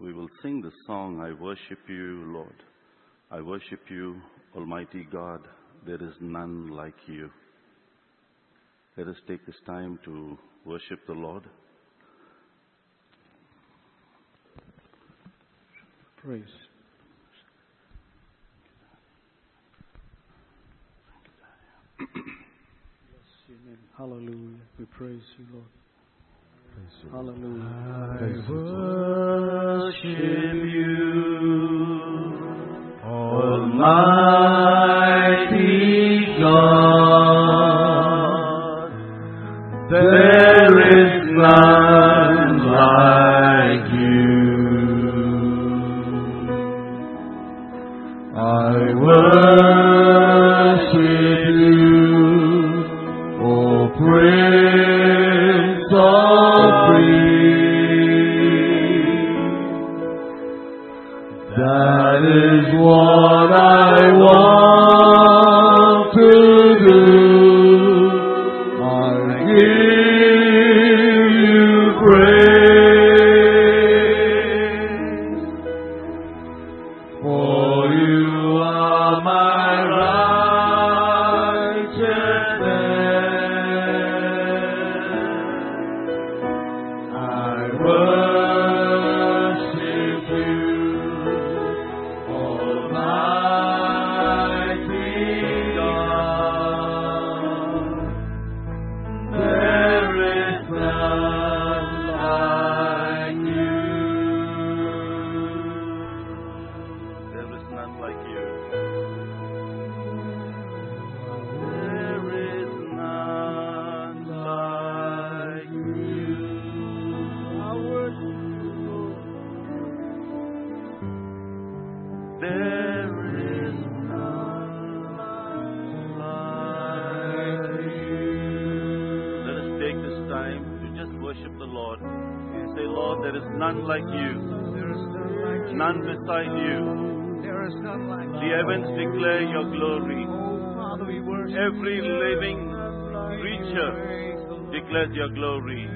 we will sing the song, I worship you, Lord. I worship you, Almighty God. There is none like you. Let us take this time to worship the Lord. Praise. Bless. Hallelujah. We praise you, Lord. Hallelujah. I worship you, Almighty God. Just worship the Lord. Say, Lord, there is none like you. There is none like you. None beside you. There is none like. The heavens declare your glory. Oh, Father, we worship Every living None like you. creature Praise the Lord. declares your glory.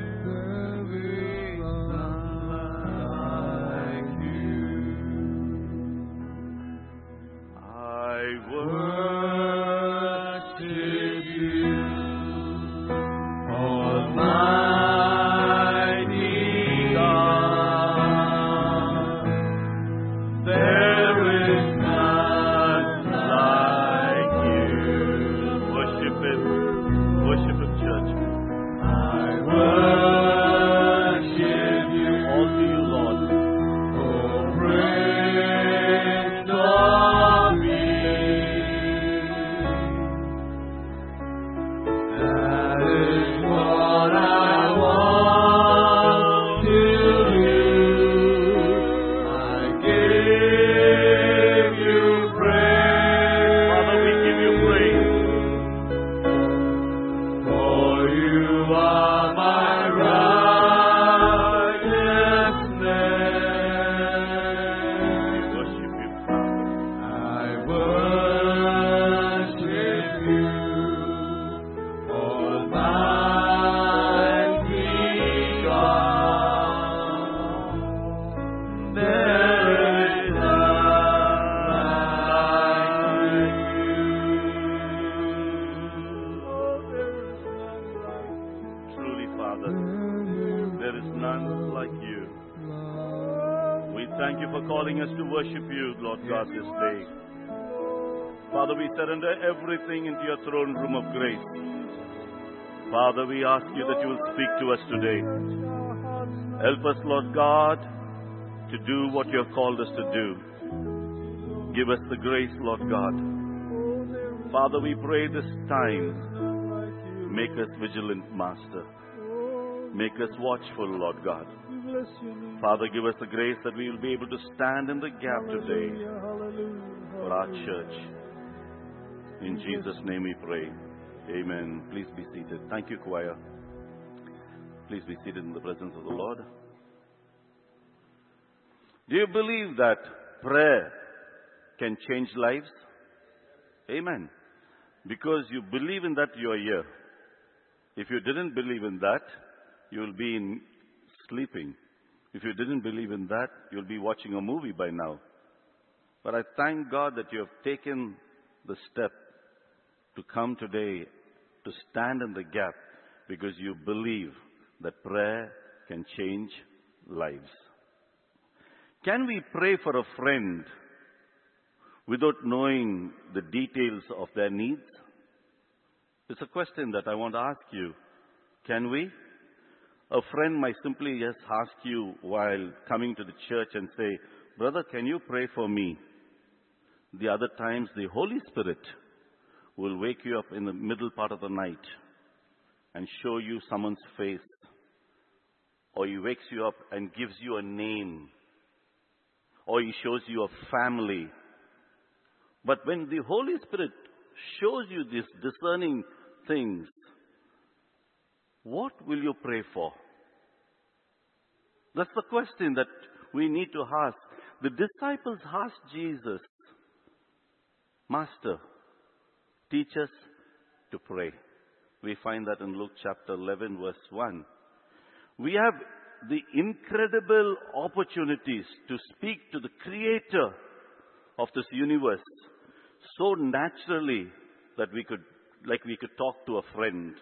Speak to us today. Help us, Lord God, to do what you have called us to do. Give us the grace, Lord God. Father, we pray this time, make us vigilant, Master. Make us watchful, Lord God. Father, give us the grace that we will be able to stand in the gap today for our church. In Jesus' name we pray. Amen. Please be seated. Thank you, choir. Please be seated in the presence of the Lord. Do you believe that prayer can change lives? Amen. Because you believe in that, you are here. If you didn't believe in that, you will be in sleeping. If you didn't believe in that, you'll be watching a movie by now. But I thank God that you have taken the step to come today to stand in the gap because you believe that prayer can change lives. Can we pray for a friend without knowing the details of their needs? It's a question that I want to ask you. Can we? A friend might simply just ask you while coming to the church and say, Brother, can you pray for me? The other times, the Holy Spirit will wake you up in the middle part of the night and show you someone's face. Or he wakes you up and gives you a name. Or he shows you a family. But when the Holy Spirit shows you these discerning things, what will you pray for? That's the question that we need to ask. The disciples asked Jesus, Master, teach us to pray. We find that in Luke chapter 11, verse 1. We have the incredible opportunities to speak to the creator of this universe so naturally that we could, like we could talk to a friend.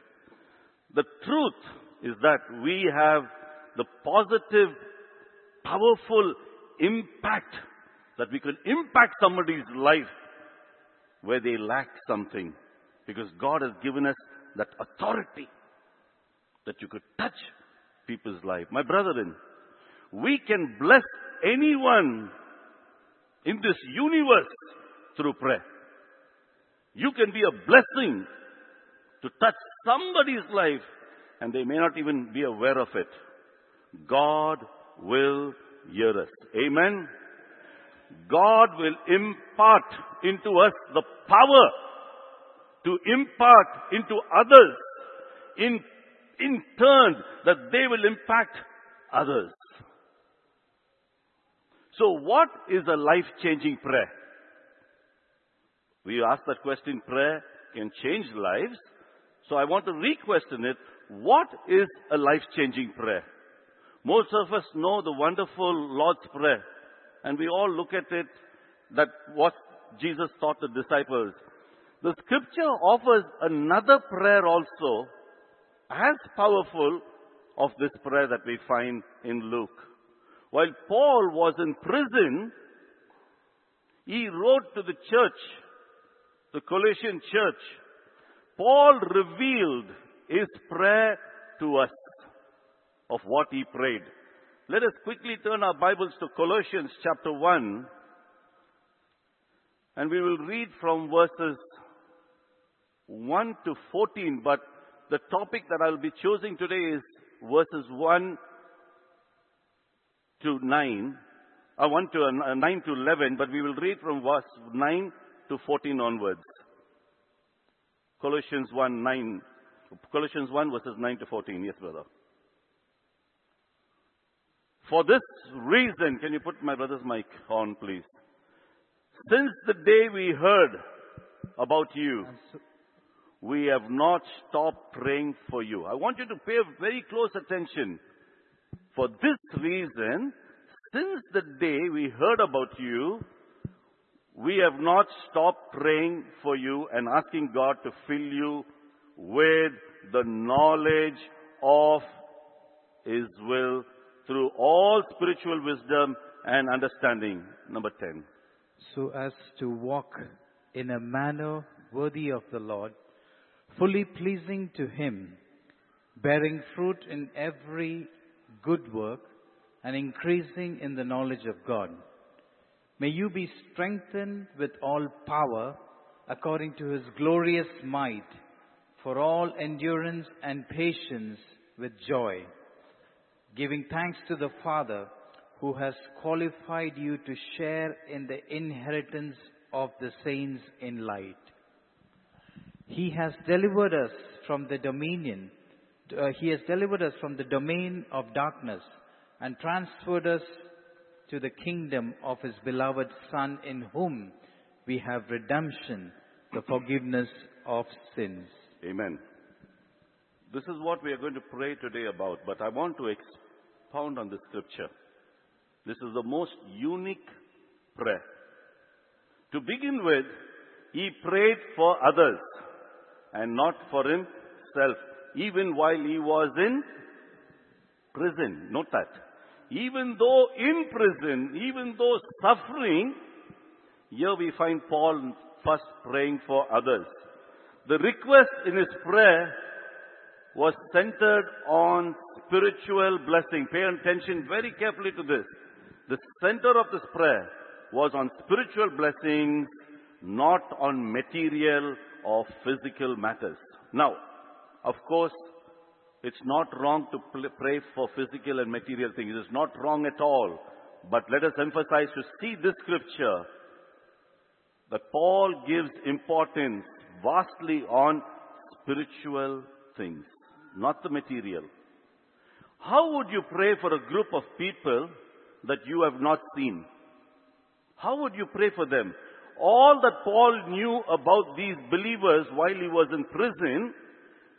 The truth is that we have the positive, powerful impact that we could impact somebody's life where they lack something. Because God has given us that authority that you could touch people's life. My brethren, we can bless anyone in this universe through prayer. You can be a blessing to touch somebody's life and they may not even be aware of it. God will hear us. Amen. God will impart into us the power to impart into others in, in turn that they will impact others. So what is a life-changing prayer? We ask that question, prayer can change lives. So I want to re-question it. What is a life-changing prayer? Most of us know the wonderful Lord's Prayer. And we all look at it that what Jesus taught the disciples. The scripture offers another prayer also as powerful of this prayer that we find in Luke. While Paul was in prison, he wrote to the church, the Colossian church. Paul revealed his prayer to us of what he prayed. Let us quickly turn our Bibles to Colossians chapter 1 and we will read from verses 1 to 14, but the topic that I'll be choosing today is verses 1 to 9, uh, 1 to uh, 9 to 11, but we will read from verse 9 to 14 onwards. Colossians 1 9, Colossians 1 verses 9 to 14. Yes, brother. For this reason, can you put my brother's mic on, please? Since the day we heard about you, we have not stopped praying for you. I want you to pay very close attention. For this reason, since the day we heard about you, we have not stopped praying for you and asking God to fill you with the knowledge of His will through all spiritual wisdom and understanding. Number 10. So as to walk in a manner worthy of the Lord, fully pleasing to Him, bearing fruit in every good work and increasing in the knowledge of God. May you be strengthened with all power according to His glorious might for all endurance and patience with joy, giving thanks to the Father who has qualified you to share in the inheritance of the saints in light. He has delivered us from the dominion, uh, He has delivered us from the domain of darkness and transferred us to the kingdom of His beloved Son, in whom we have redemption, the forgiveness of sins. Amen. This is what we are going to pray today about, but I want to expound on the scripture. This is the most unique prayer. To begin with, he prayed for others and not for himself, even while he was in prison. Note that. Even though in prison, even though suffering, here we find Paul first praying for others. The request in his prayer was centered on spiritual blessing. Pay attention very carefully to this. The center of this prayer was on spiritual blessings, not on material or physical matters. Now, of course, it's not wrong to pray for physical and material things. It's not wrong at all. But let us emphasize to see this scripture that Paul gives importance vastly on spiritual things, not the material. How would you pray for a group of people that you have not seen? How would you pray for them? All that Paul knew about these believers while he was in prison,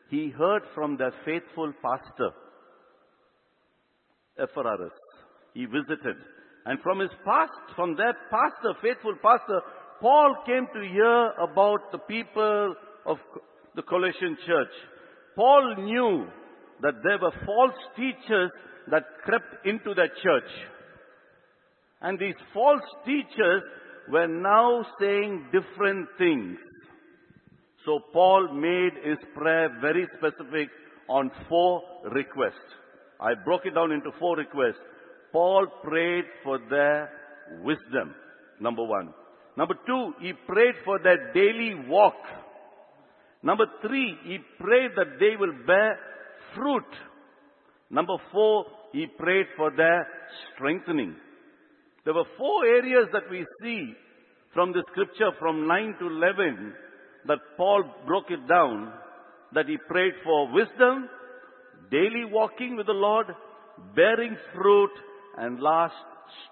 he heard from their faithful pastor, Epaphras. He visited. And from his past, from that pastor, faithful pastor, Paul came to hear about the people of the Colossian church. Paul knew that there were false teachers that crept into the church. And these false teachers were now saying different things. So Paul made his prayer very specific on four requests. I broke it down into four requests. Paul prayed for their wisdom, number one. Number two, he prayed for their daily walk. Number three, he prayed that they will bear fruit. Number four, he prayed for their strengthening. There were four areas that we see from the scripture from 9 to 11 that Paul broke it down that he prayed for wisdom, daily walking with the Lord, bearing fruit, and last,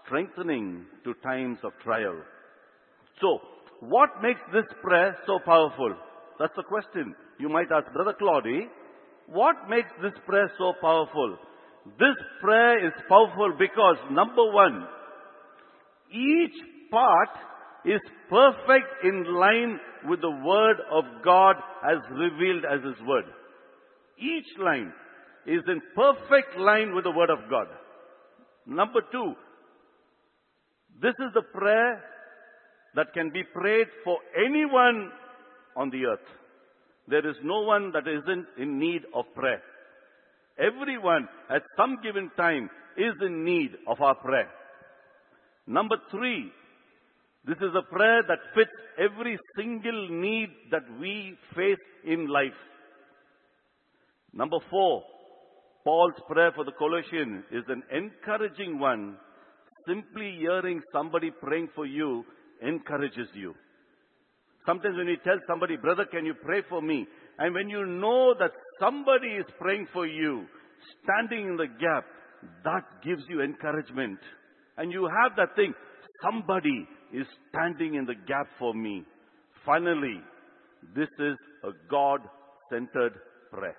strengthening to times of trial. So, what makes this prayer so powerful? That's the question. You might ask, Brother Claudy, what makes this prayer so powerful? This prayer is powerful because number one, each part is perfect in line with the word of God as revealed as His word. Each line is in perfect line with the word of God. Number two, this is the prayer that can be prayed for anyone on the earth. There is no one that isn't in need of prayer. Everyone at some given time is in need of our prayer. Number three, this is a prayer that fits every single need that we face in life. Number four, Paul's prayer for the Colossians is an encouraging one. Simply hearing somebody praying for you encourages you. Sometimes when you tell somebody, brother, can you pray for me? And when you know that somebody is praying for you, standing in the gap, that gives you encouragement. And you have that thing, somebody is standing in the gap for me. Finally, this is a God-centered prayer.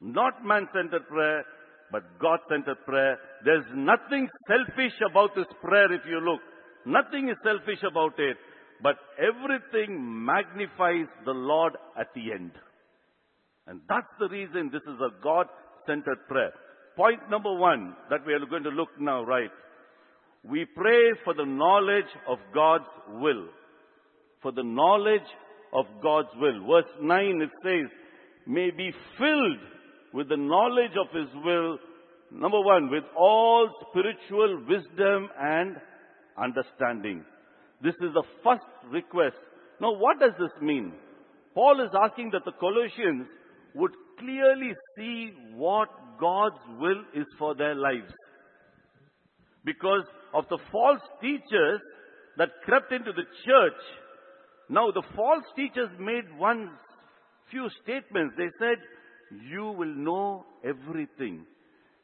Not man-centered prayer, but God-centered prayer. There's nothing selfish about this prayer if you look. Nothing is selfish about it, but everything magnifies the Lord at the end. And that's the reason this is a God-centered prayer. Point number one that we are going to look now, right? We pray for the knowledge of God's will. For the knowledge of God's will. Verse 9 it says, may be filled with the knowledge of His will. Number one, with all spiritual wisdom and understanding. This is the first request. Now what does this mean? Paul is asking that the Colossians would clearly see what God's will is for their lives because of the false teachers that crept into the church. Now the false teachers made one few statements. They said, you will know everything.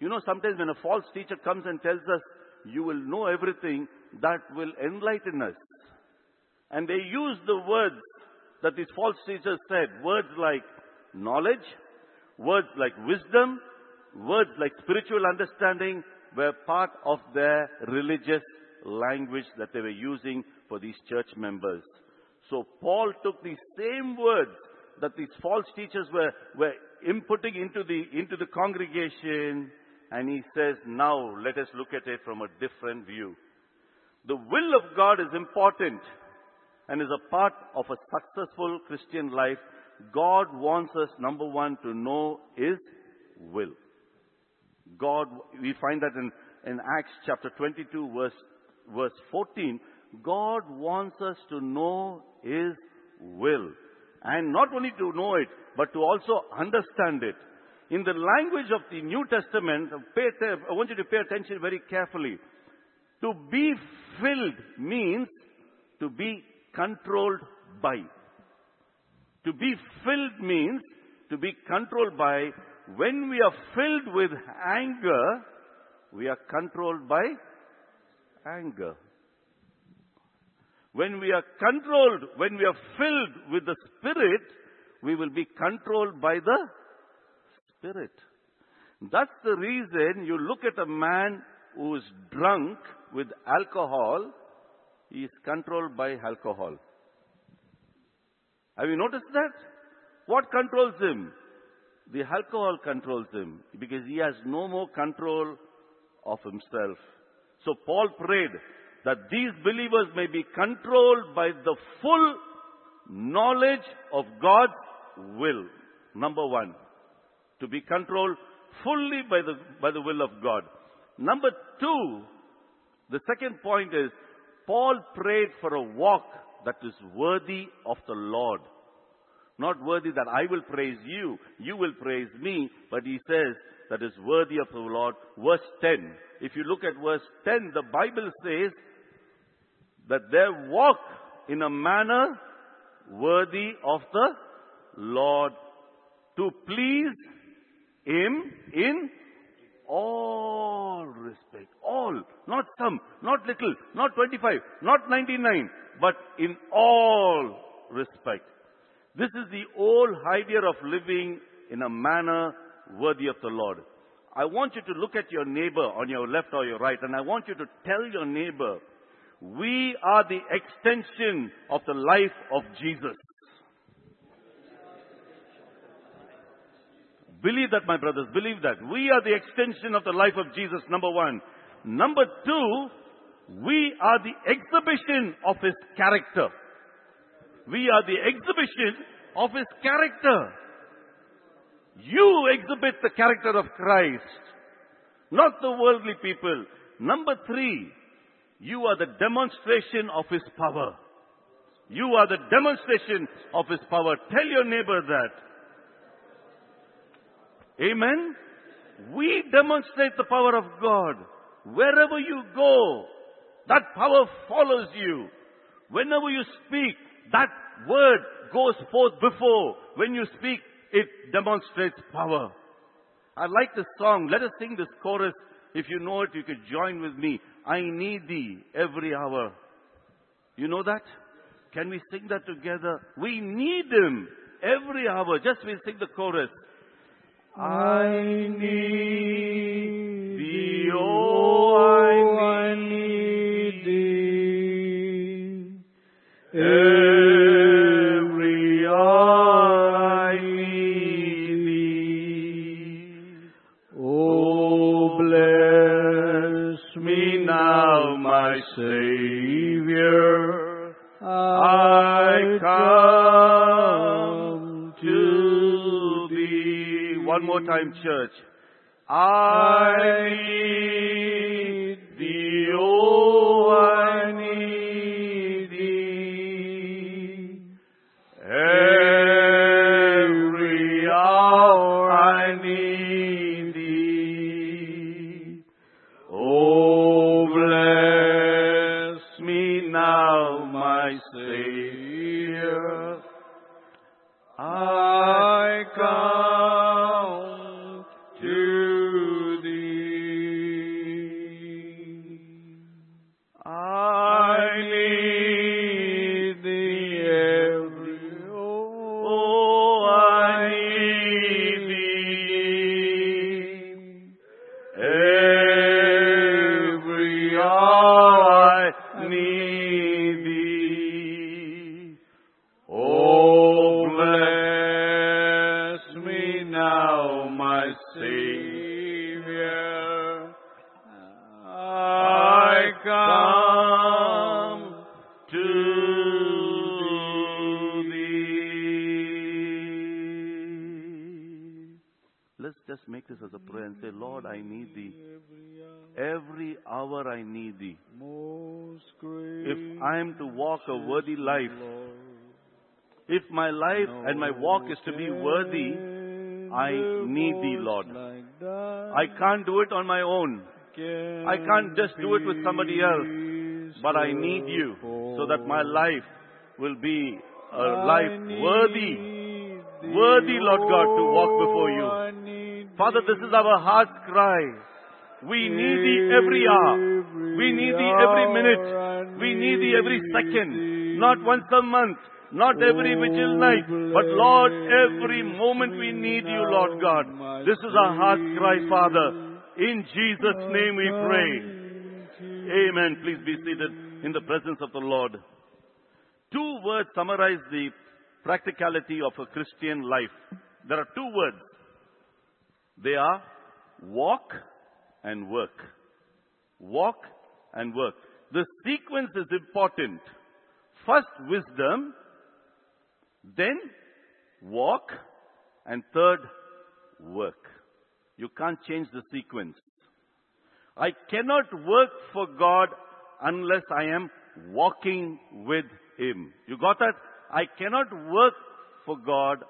You know, sometimes when a false teacher comes and tells us, you will know everything, that will enlighten us. And they use the words that these false teachers said, words like knowledge, words like wisdom, words like spiritual understanding, were part of their religious language that they were using for these church members. So Paul took these same words that these false teachers were, were inputting into the, into the congregation and he says, now let us look at it from a different view. The will of God is important and is a part of a successful Christian life. God wants us, number one, to know His will. God, we find that in, in Acts chapter 22 verse, verse 14, God wants us to know His will. And not only to know it, but to also understand it. In the language of the New Testament, I want you to pay attention very carefully. To be filled means to be controlled by. To be filled means to be controlled by. When we are filled with anger, we are controlled by anger. When we are controlled, when we are filled with the Spirit, we will be controlled by the Spirit. That's the reason you look at a man who is drunk with alcohol, he is controlled by alcohol. Have you noticed that? What controls him? The alcohol controls him because he has no more control of himself. So Paul prayed that these believers may be controlled by the full knowledge of God's will. Number one, to be controlled fully by the, by the will of God. Number two, the second point is, Paul prayed for a walk that is worthy of the Lord. Not worthy that I will praise you, you will praise me, but he says that is worthy of the Lord. Verse 10. If you look at verse 10, the Bible says that they walk in a manner worthy of the Lord to please Him in all respect. All. Not some, not little, not 25, not 99, but in all respect. This is the whole idea of living in a manner worthy of the Lord. I want you to look at your neighbor on your left or your right, and I want you to tell your neighbor, we are the extension of the life of Jesus. Believe that, my brothers. Believe that. We are the extension of the life of Jesus, number one. Number two, we are the exhibition of His character. We are the exhibition of His character. You exhibit the character of Christ, not the worldly people. Number three, you are the demonstration of His power. You are the demonstration of His power. Tell your neighbor that. Amen? We demonstrate the power of God. Wherever you go, that power follows you. Whenever you speak, that word goes forth before. When you speak, it demonstrates power. I like this song. Let us sing this chorus. If you know it, you could join with me. I need thee every hour. You know that? Can we sing that together? We need him every hour. Just we sing the chorus. I need thee, oh, I time, church. I my life and my walk is to be worthy, I need thee, Lord. I can't do it on my own. I can't just do it with somebody else, but I need you so that my life will be a life worthy, worthy, Lord God, to walk before you. Father, this is our heart's cry. We need thee every hour. We need thee every minute. We need thee every second. Not once a month. Not every vigil night. But Lord, every moment we need you, Lord God. This is our heart's cry, Father. In Jesus' name we pray. Amen. Please be seated in the presence of the Lord. Two words summarize the practicality of a Christian life. There are two words. They are walk and work. Walk and work. The sequence is important. First wisdom, then walk, and third work. You can't change the sequence. I cannot work for God unless I am walking with Him. You got that? I cannot work for God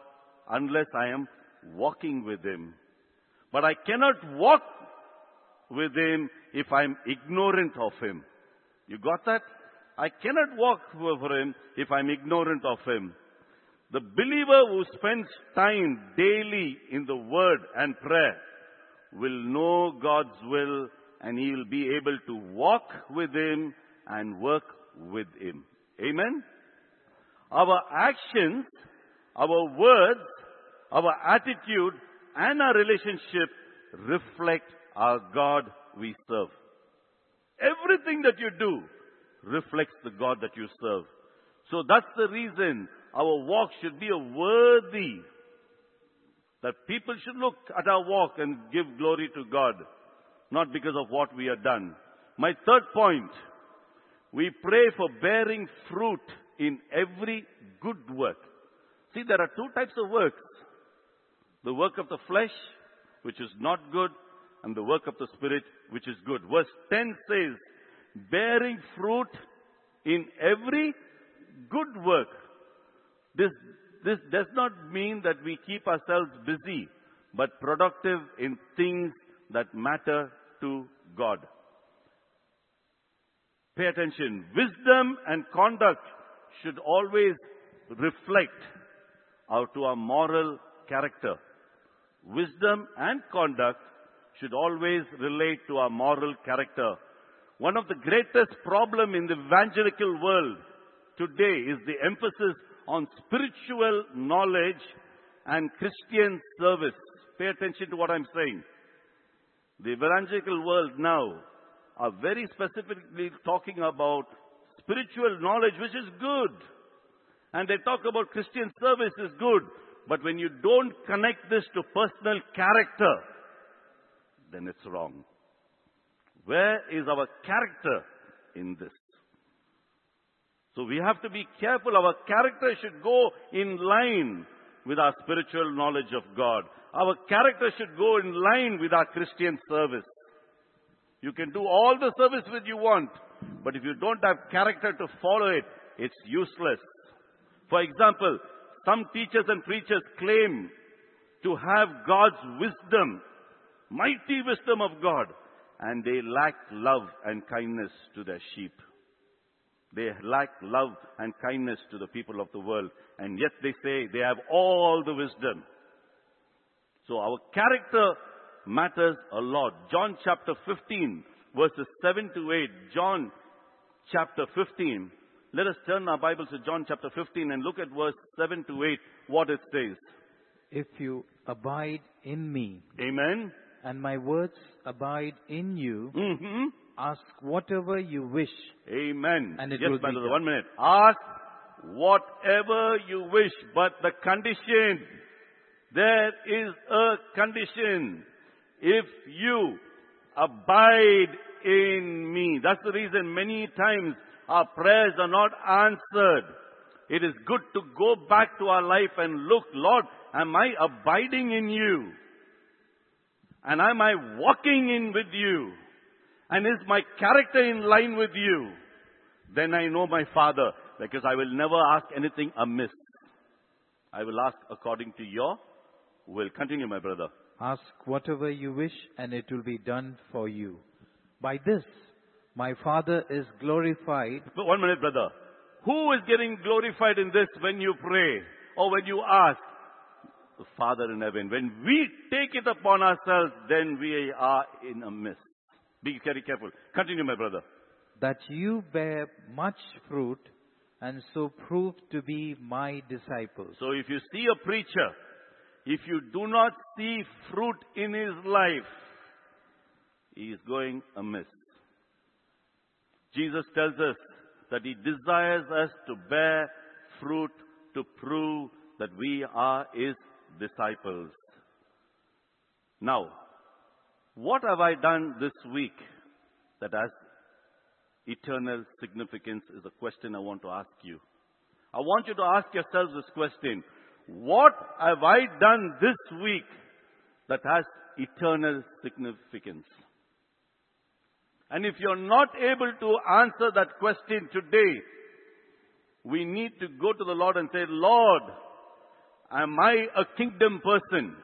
unless I am walking with Him. But I cannot walk with Him if I'm ignorant of Him. You got that? I cannot walk for Him if I'm ignorant of Him. The believer who spends time daily in the Word and prayer will know God's will and he will be able to walk with Him and work with Him. Amen? Our actions, our words, our attitude and our relationship reflect our God we serve. Everything that you do reflects the God that you serve. So that's the reason our walk should be worthy, that people should look at our walk and give glory to God, not because of what we have done. My third point, we pray for bearing fruit in every good work. See, there are two types of works. The work of the flesh, which is not good, and the work of the Spirit, which is good. Verse 10 says, bearing fruit in every good work. This, this does not mean that we keep ourselves busy, but productive in things that matter to God. Pay attention. Wisdom and conduct should always reflect our, to our moral character. Wisdom and conduct should always relate to our moral character. One of the greatest problem in the evangelical world today is the emphasis on spiritual knowledge and Christian service. Pay attention to what I'm saying. The evangelical world now are very specifically talking about spiritual knowledge, which is good. And they talk about Christian service is good. But when you don't connect this to personal character, then it's wrong. Where is our character in this? So we have to be careful. Our character should go in line with our spiritual knowledge of God. Our character should go in line with our Christian service. You can do all the service that you want, but if you don't have character to follow it, it's useless. For example, some teachers and preachers claim to have God's wisdom, mighty wisdom of God, and they lack love and kindness to their sheep. They lack love and kindness to the people of the world, and yet they say they have all the wisdom. So our character matters a lot. John chapter 15, verses 7 to 8. John chapter 15. Let us turn our Bibles to John chapter 15 and look at verse 7 to 8, what it says. If you abide in me Amen. and my words abide in you, hmm Ask whatever you wish. Amen. And it yes, will be brother, one minute. Ask whatever you wish, but the condition, there is a condition. If you abide in me. That's the reason many times our prayers are not answered. It is good to go back to our life and look, Lord, am I abiding in you? And am I walking in with you? And is my character in line with you? Then I know my Father, because I will never ask anything amiss. I will ask according to your will. Continue, my brother. Ask whatever you wish, and it will be done for you. By this, my Father is glorified. But One minute, brother. Who is getting glorified in this when you pray or when you ask? The Father in heaven. When we take it upon ourselves, then we are in a mess. Be very careful. Continue, my brother. that you bear much fruit and so prove to be my disciples. So if you see a preacher, if you do not see fruit in his life, he is going amiss. Jesus tells us that he desires us to bear fruit to prove that we are his disciples. Now, what have I done this week that has eternal significance is a question I want to ask you. I want you to ask yourselves this question. What have I done this week that has eternal significance? And if you're not able to answer that question today, we need to go to the Lord and say, Lord, am I a kingdom person?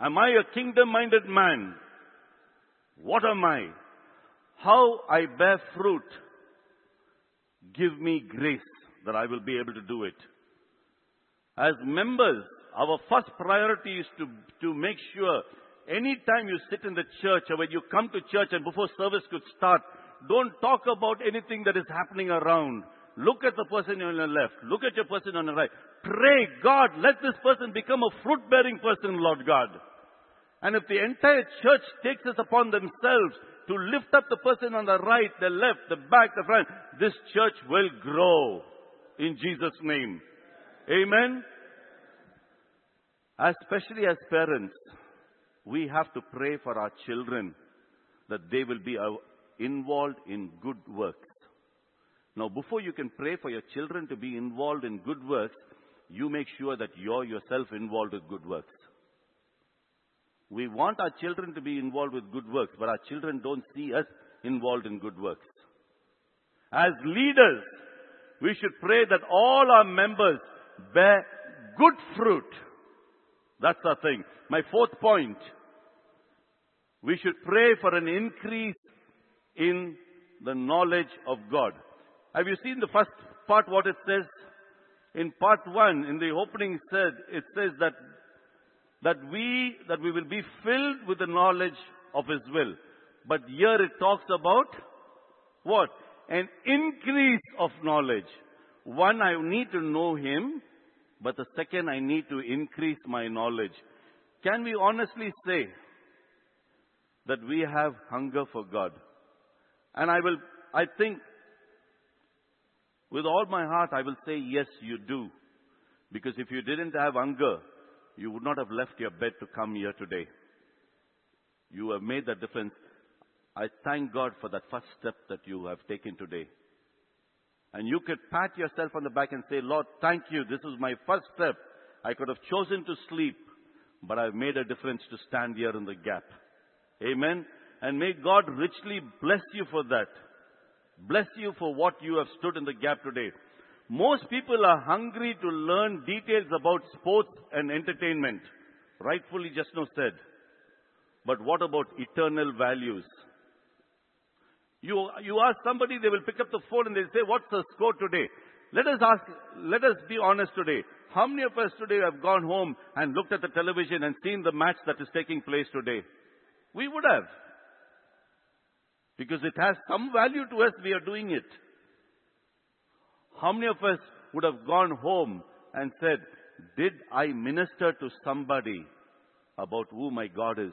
Am I a kingdom minded man? What am I? How I bear fruit? Give me grace that I will be able to do it. As members, our first priority is to, to make sure anytime you sit in the church or when you come to church and before service could start, don't talk about anything that is happening around. Look at the person on your left. Look at your person on your right. Pray, God, let this person become a fruit bearing person, Lord God. And if the entire church takes this upon themselves to lift up the person on the right, the left, the back, the front, this church will grow in Jesus' name. Amen. Especially as parents, we have to pray for our children that they will be uh, involved in good works. Now, before you can pray for your children to be involved in good works, you make sure that you're yourself involved with good works. We want our children to be involved with good works, but our children don't see us involved in good works. As leaders, we should pray that all our members bear good fruit. That's our thing. My fourth point. We should pray for an increase in the knowledge of God. Have you seen the first part what it says? In part one, in the opening said, it says that that we that we will be filled with the knowledge of his will. But here it talks about what? An increase of knowledge. One, I need to know him, but the second, I need to increase my knowledge. Can we honestly say that we have hunger for God? And I will, I think, with all my heart, I will say, yes, you do. Because if you didn't have hunger, you would not have left your bed to come here today. You have made that difference. I thank God for that first step that you have taken today. And you could pat yourself on the back and say, Lord, thank you. This is my first step. I could have chosen to sleep, but I've made a difference to stand here in the gap. Amen. And may God richly bless you for that. Bless you for what you have stood in the gap today. Most people are hungry to learn details about sports and entertainment. Rightfully just now said. But what about eternal values? You, you ask somebody, they will pick up the phone and they say, what's the score today? Let us ask, let us be honest today. How many of us today have gone home and looked at the television and seen the match that is taking place today? We would have. Because it has some value to us, we are doing it. How many of us would have gone home and said, Did I minister to somebody about who my God is?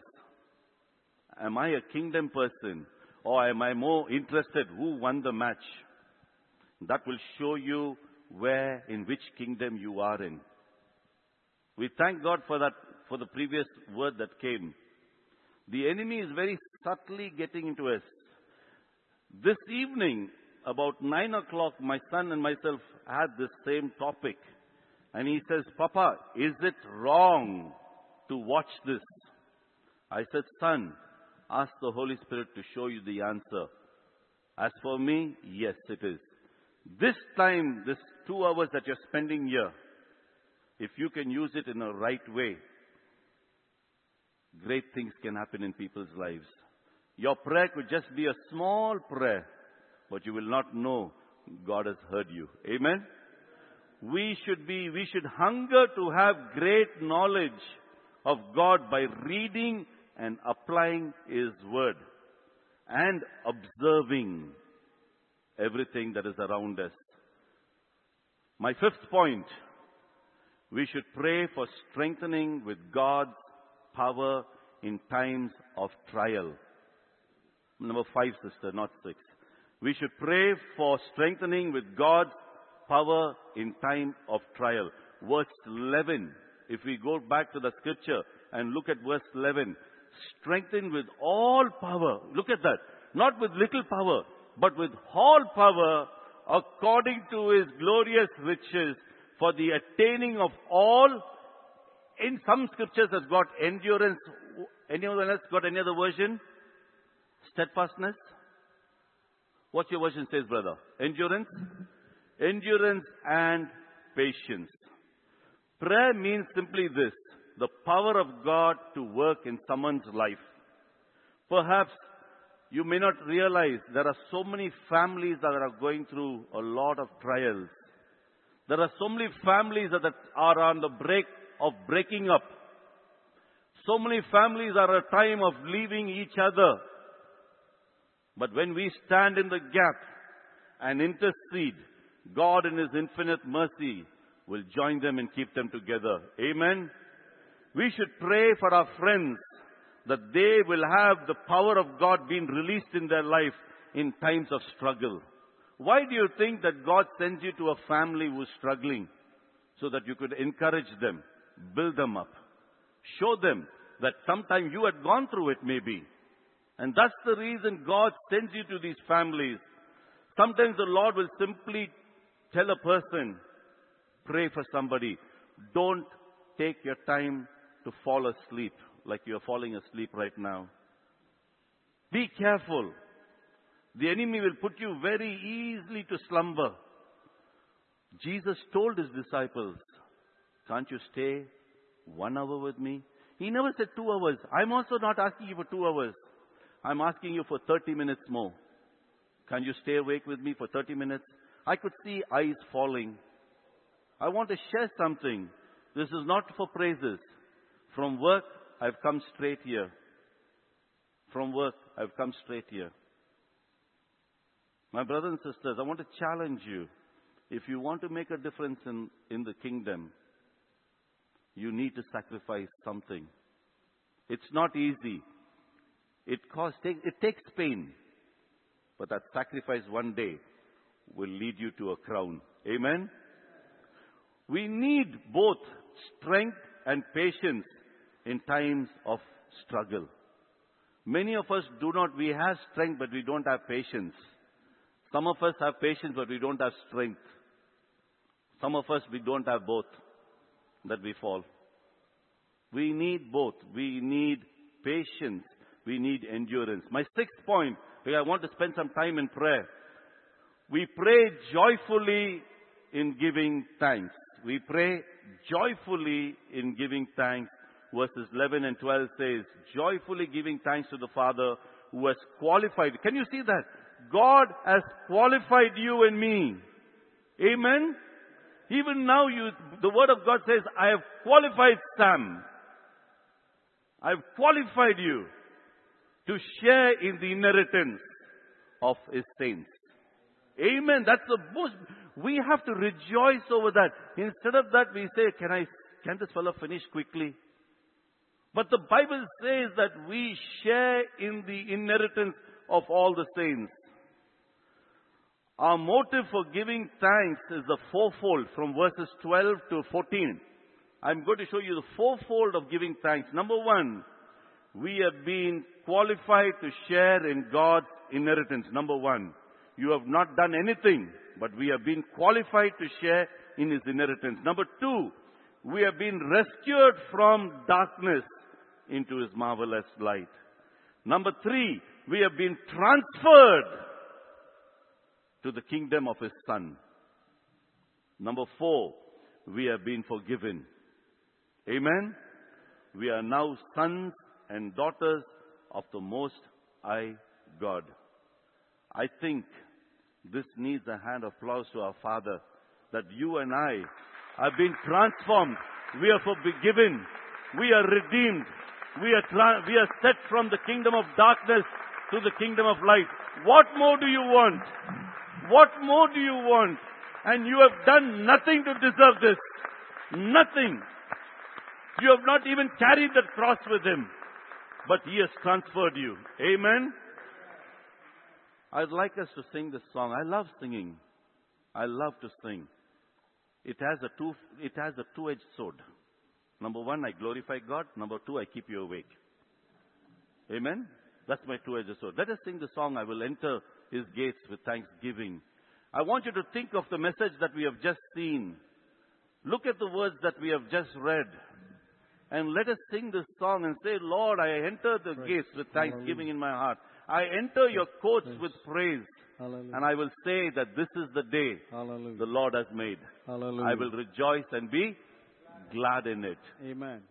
Am I a kingdom person? Or am I more interested who won the match? That will show you where, in which kingdom you are in. We thank God for that, for the previous word that came. The enemy is very subtly getting into us. This evening, about nine o'clock, my son and myself had this same topic. And he says, Papa, is it wrong to watch this? I said, Son, ask the Holy Spirit to show you the answer. As for me, yes, it is. This time, this two hours that you're spending here, if you can use it in a right way, great things can happen in people's lives. Your prayer could just be a small prayer, but you will not know God has heard you. Amen? We should be, we should hunger to have great knowledge of God by reading and applying His Word and observing everything that is around us. My fifth point, we should pray for strengthening with God's power in times of trial. Number five, sister, not six. We should pray for strengthening with God's power in time of trial. Verse 11, if we go back to the scripture and look at verse 11, strengthen with all power. Look at that. Not with little power, but with all power according to his glorious riches for the attaining of all. In some scriptures has got endurance. Anyone else got any other version? Steadfastness? What's your version says, brother? Endurance? Endurance and patience. Prayer means simply this the power of God to work in someone's life. Perhaps you may not realize there are so many families that are going through a lot of trials. There are so many families that are on the break of breaking up. So many families are at a time of leaving each other. But when we stand in the gap and intercede, God in His infinite mercy will join them and keep them together. Amen. We should pray for our friends that they will have the power of God being released in their life in times of struggle. Why do you think that God sends you to a family who's struggling? So that you could encourage them, build them up, show them that sometime you had gone through it maybe. And that's the reason God sends you to these families. Sometimes the Lord will simply tell a person, pray for somebody. Don't take your time to fall asleep like you're falling asleep right now. Be careful. The enemy will put you very easily to slumber. Jesus told his disciples, Can't you stay one hour with me? He never said two hours. I'm also not asking you for two hours. I'm asking you for 30 minutes more. Can you stay awake with me for 30 minutes? I could see eyes falling. I want to share something. This is not for praises. From work, I've come straight here. From work, I've come straight here. My brothers and sisters, I want to challenge you. If you want to make a difference in, in the kingdom, you need to sacrifice something. It's not easy. It costs, it takes pain. But that sacrifice one day will lead you to a crown. Amen? We need both strength and patience in times of struggle. Many of us do not, we have strength, but we don't have patience. Some of us have patience, but we don't have strength. Some of us, we don't have both, that we fall. We need both. We need patience. We need endurance. My sixth point, I want to spend some time in prayer. We pray joyfully in giving thanks. We pray joyfully in giving thanks. Verses 11 and 12 says, joyfully giving thanks to the Father who has qualified. Can you see that? God has qualified you and me. Amen? Even now you, the word of God says, I have qualified Sam. I have qualified you to share in the inheritance of his saints. Amen. That's the most, we have to rejoice over that. Instead of that, we say, can I, can this fellow finish quickly? But the Bible says that we share in the inheritance of all the saints. Our motive for giving thanks is the fourfold from verses 12 to 14. I'm going to show you the fourfold of giving thanks. Number one, we have been qualified to share in God's inheritance. Number one, you have not done anything, but we have been qualified to share in His inheritance. Number two, we have been rescued from darkness into His marvelous light. Number three, we have been transferred to the kingdom of His Son. Number four, we have been forgiven. Amen. We are now sons and daughters of the Most High God. I think this needs a hand of applause to our Father that you and I have been transformed. We are forgiven. We are redeemed. We are, tra- we are set from the kingdom of darkness to the kingdom of light. What more do you want? What more do you want? And you have done nothing to deserve this. Nothing. You have not even carried that cross with him. But he has transferred you. Amen. I'd like us to sing this song. I love singing. I love to sing. It has a two, it has a two-edged sword. Number one, I glorify God. Number two, I keep you awake. Amen. That's my two-edged sword. Let us sing the song. I will enter his gates with thanksgiving. I want you to think of the message that we have just seen. Look at the words that we have just read. And let us sing this song and say, Lord, I enter the Praise. gates with thanksgiving Hallelujah. in my heart. I enter your courts Praise. with praise. Hallelujah. And I will say that this is the day Hallelujah. the Lord has made. Hallelujah. I will rejoice and be glad in it. Amen.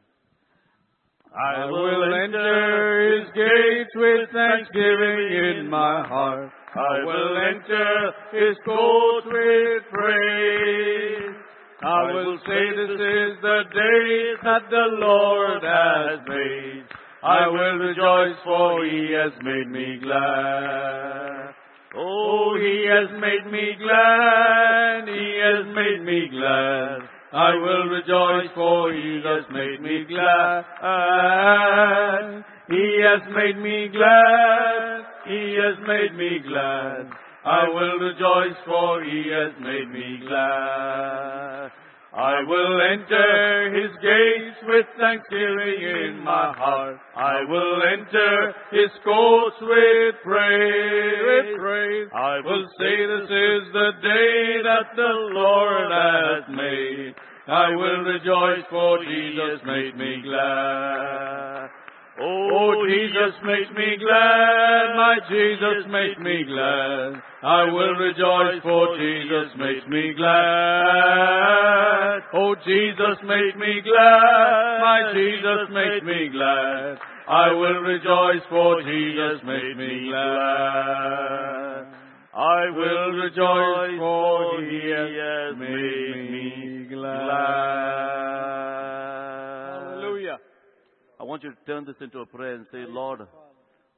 I will enter his gates with thanksgiving in my heart. I will enter his courts with praise. I will say this is the day that the Lord has made. I will rejoice for he has made me glad. Oh, he has made me glad. He has made me glad. I will rejoice for he has made me glad. He has made me glad. He has made me glad. I will rejoice for he has made me glad. I will enter his gates with thanksgiving in my heart. I will enter his courts with praise. With praise. I will say this is the day that the Lord has made. I will rejoice for Jesus made me glad. Oh, oh, Jesus makes me glad, my Jesus makes me glad. I will rejoice for Jesus makes me glad. Oh, Jesus makes me glad, my Jesus makes me glad. I will rejoice for Jesus makes me glad. I will rejoice for he has made me glad. I want you to turn this into a prayer and say, Lord,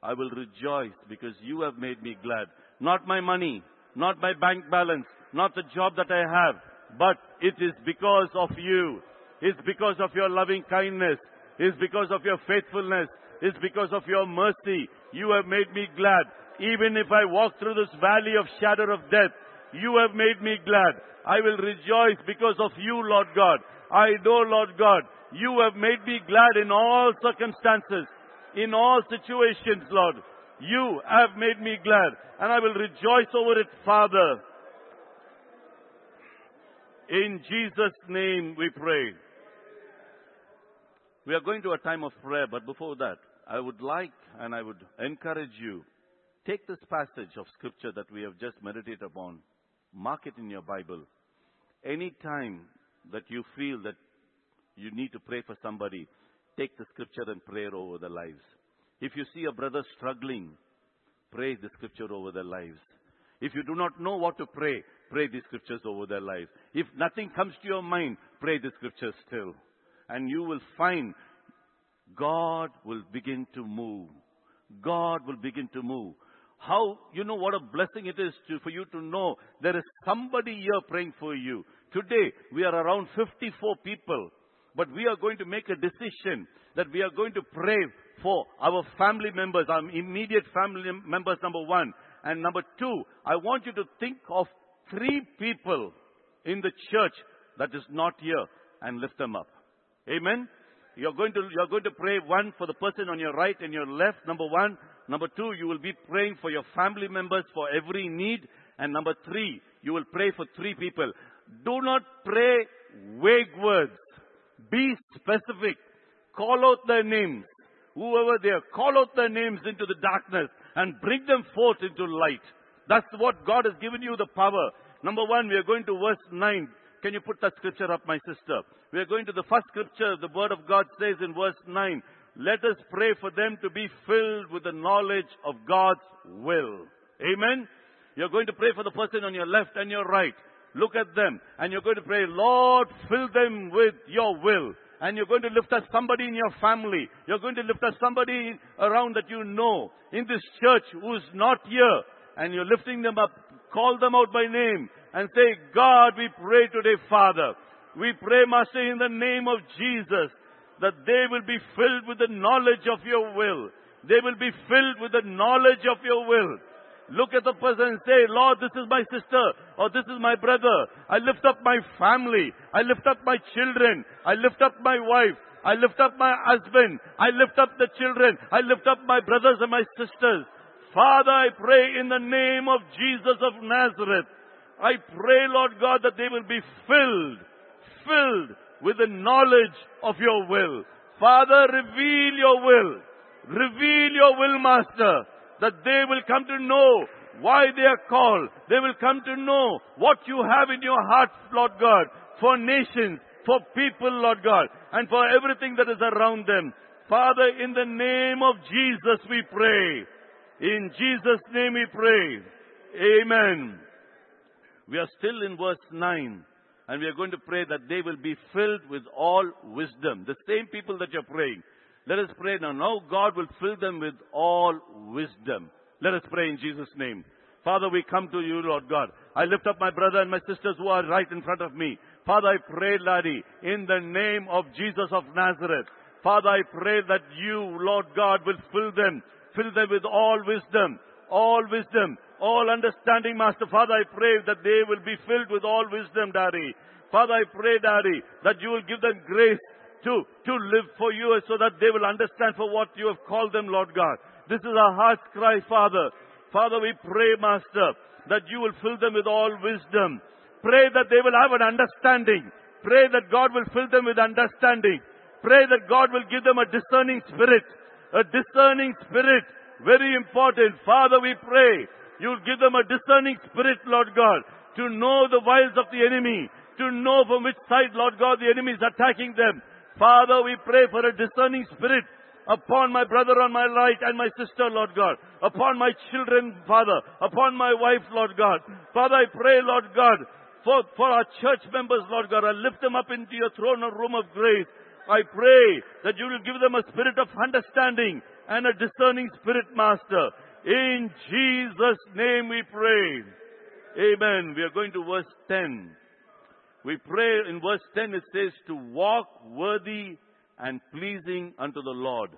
I will rejoice because you have made me glad. Not my money, not my bank balance, not the job that I have, but it is because of you. It's because of your loving kindness. It's because of your faithfulness. It's because of your mercy. You have made me glad. Even if I walk through this valley of shadow of death, you have made me glad. I will rejoice because of you, Lord God. I know, Lord God, you have made me glad in all circumstances, in all situations, Lord. You have made me glad, and I will rejoice over it, Father. In Jesus' name we pray. We are going to a time of prayer, but before that, I would like and I would encourage you, take this passage of scripture that we have just meditated upon, mark it in your Bible. Any time that you feel that you need to pray for somebody, take the scripture and pray over their lives. If you see a brother struggling, pray the scripture over their lives. If you do not know what to pray, pray the scriptures over their lives. If nothing comes to your mind, pray the scriptures still. And you will find God will begin to move. God will begin to move. How, you know what a blessing it is to, for you to know there is somebody here praying for you. Today, we are around 54 people. But we are going to make a decision that we are going to pray for our family members, our immediate family members, number one. And number two, I want you to think of three people in the church that is not here and lift them up. Amen. You're going to, you're going to pray one for the person on your right and your left, number one. Number two, you will be praying for your family members for every need. And number three, you will pray for three people. Do not pray vague words. Be specific. Call out their names. Whoever they are, call out their names into the darkness and bring them forth into light. That's what God has given you the power. Number one, we are going to verse 9. Can you put that scripture up, my sister? We are going to the first scripture. The word of God says in verse 9, let us pray for them to be filled with the knowledge of God's will. Amen. You're going to pray for the person on your left and your right. Look at them and you're going to pray, Lord, fill them with your will. And you're going to lift up somebody in your family. You're going to lift up somebody around that you know in this church who's not here. And you're lifting them up. Call them out by name and say, God, we pray today, Father. We pray, Master, in the name of Jesus, that they will be filled with the knowledge of your will. They will be filled with the knowledge of your will. Look at the person and say, Lord, this is my sister or this is my brother. I lift up my family. I lift up my children. I lift up my wife. I lift up my husband. I lift up the children. I lift up my brothers and my sisters. Father, I pray in the name of Jesus of Nazareth. I pray, Lord God, that they will be filled, filled with the knowledge of your will. Father, reveal your will. Reveal your will, Master that they will come to know why they are called. They will come to know what you have in your heart, Lord God, for nations, for people, Lord God, and for everything that is around them. Father, in the name of Jesus we pray. In Jesus' name we pray. Amen. We are still in verse 9. And we are going to pray that they will be filled with all wisdom. The same people that you're praying. Let us pray now. Now God will fill them with all wisdom. Let us pray in Jesus' name. Father, we come to you, Lord God. I lift up my brother and my sisters who are right in front of me. Father, I pray, Laddie, in the name of Jesus of Nazareth. Father, I pray that you, Lord God, will fill them, fill them with all wisdom, all wisdom, all understanding, Master. Father, I pray that they will be filled with all wisdom, Daddy. Father, I pray, Daddy, that you will give them grace to, to live for you so that they will understand for what you have called them, Lord God. This is our heart's cry, Father. Father, we pray, Master, that you will fill them with all wisdom. Pray that they will have an understanding. Pray that God will fill them with understanding. Pray that God will give them a discerning spirit. A discerning spirit. Very important. Father, we pray you'll give them a discerning spirit, Lord God, to know the wiles of the enemy, to know from which side, Lord God, the enemy is attacking them, Father, we pray for a discerning spirit upon my brother on my right and my sister, Lord God, upon my children, Father, upon my wife, Lord God. Father, I pray, Lord God, for, for our church members, Lord God, I lift them up into your throne of room of grace. I pray that you will give them a spirit of understanding and a discerning spirit, Master. In Jesus' name we pray. Amen. We are going to verse 10. We pray in verse 10 it says to walk worthy and pleasing unto the Lord.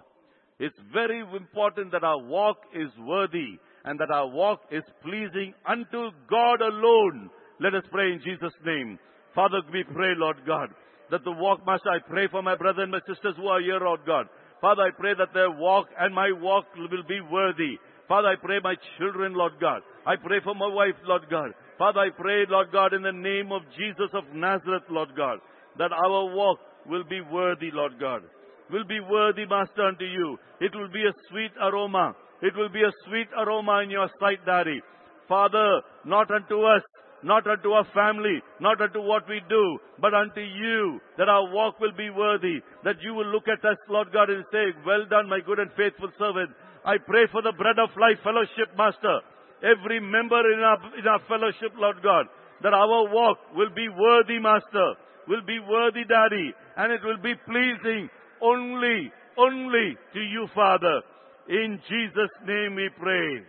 It's very important that our walk is worthy and that our walk is pleasing unto God alone. Let us pray in Jesus' name. Father, we pray, Lord God, that the walk, Master, I pray for my brothers and my sisters who are here, Lord God. Father, I pray that their walk and my walk will be worthy. Father, I pray my children, Lord God. I pray for my wife, Lord God. Father, I pray, Lord God, in the name of Jesus of Nazareth, Lord God, that our walk will be worthy, Lord God. Will be worthy, Master, unto you. It will be a sweet aroma. It will be a sweet aroma in your sight, Daddy. Father, not unto us, not unto our family, not unto what we do, but unto you, that our walk will be worthy, that you will look at us, Lord God, and say, well done, my good and faithful servant. I pray for the bread of life fellowship, Master every member in our, in our fellowship, Lord God, that our walk will be worthy, Master, will be worthy, Daddy, and it will be pleasing only, only to you, Father. In Jesus' name we pray.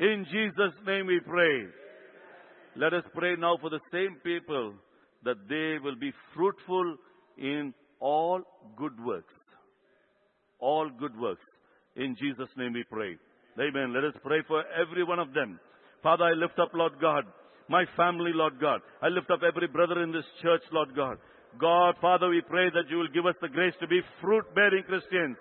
In Jesus' name we pray. Let us pray now for the same people that they will be fruitful in all good works. All good works. In Jesus' name we pray. Amen. Let us pray for every one of them. Father, I lift up, Lord God, my family, Lord God. I lift up every brother in this church, Lord God. God, Father, we pray that you will give us the grace to be fruit-bearing Christians.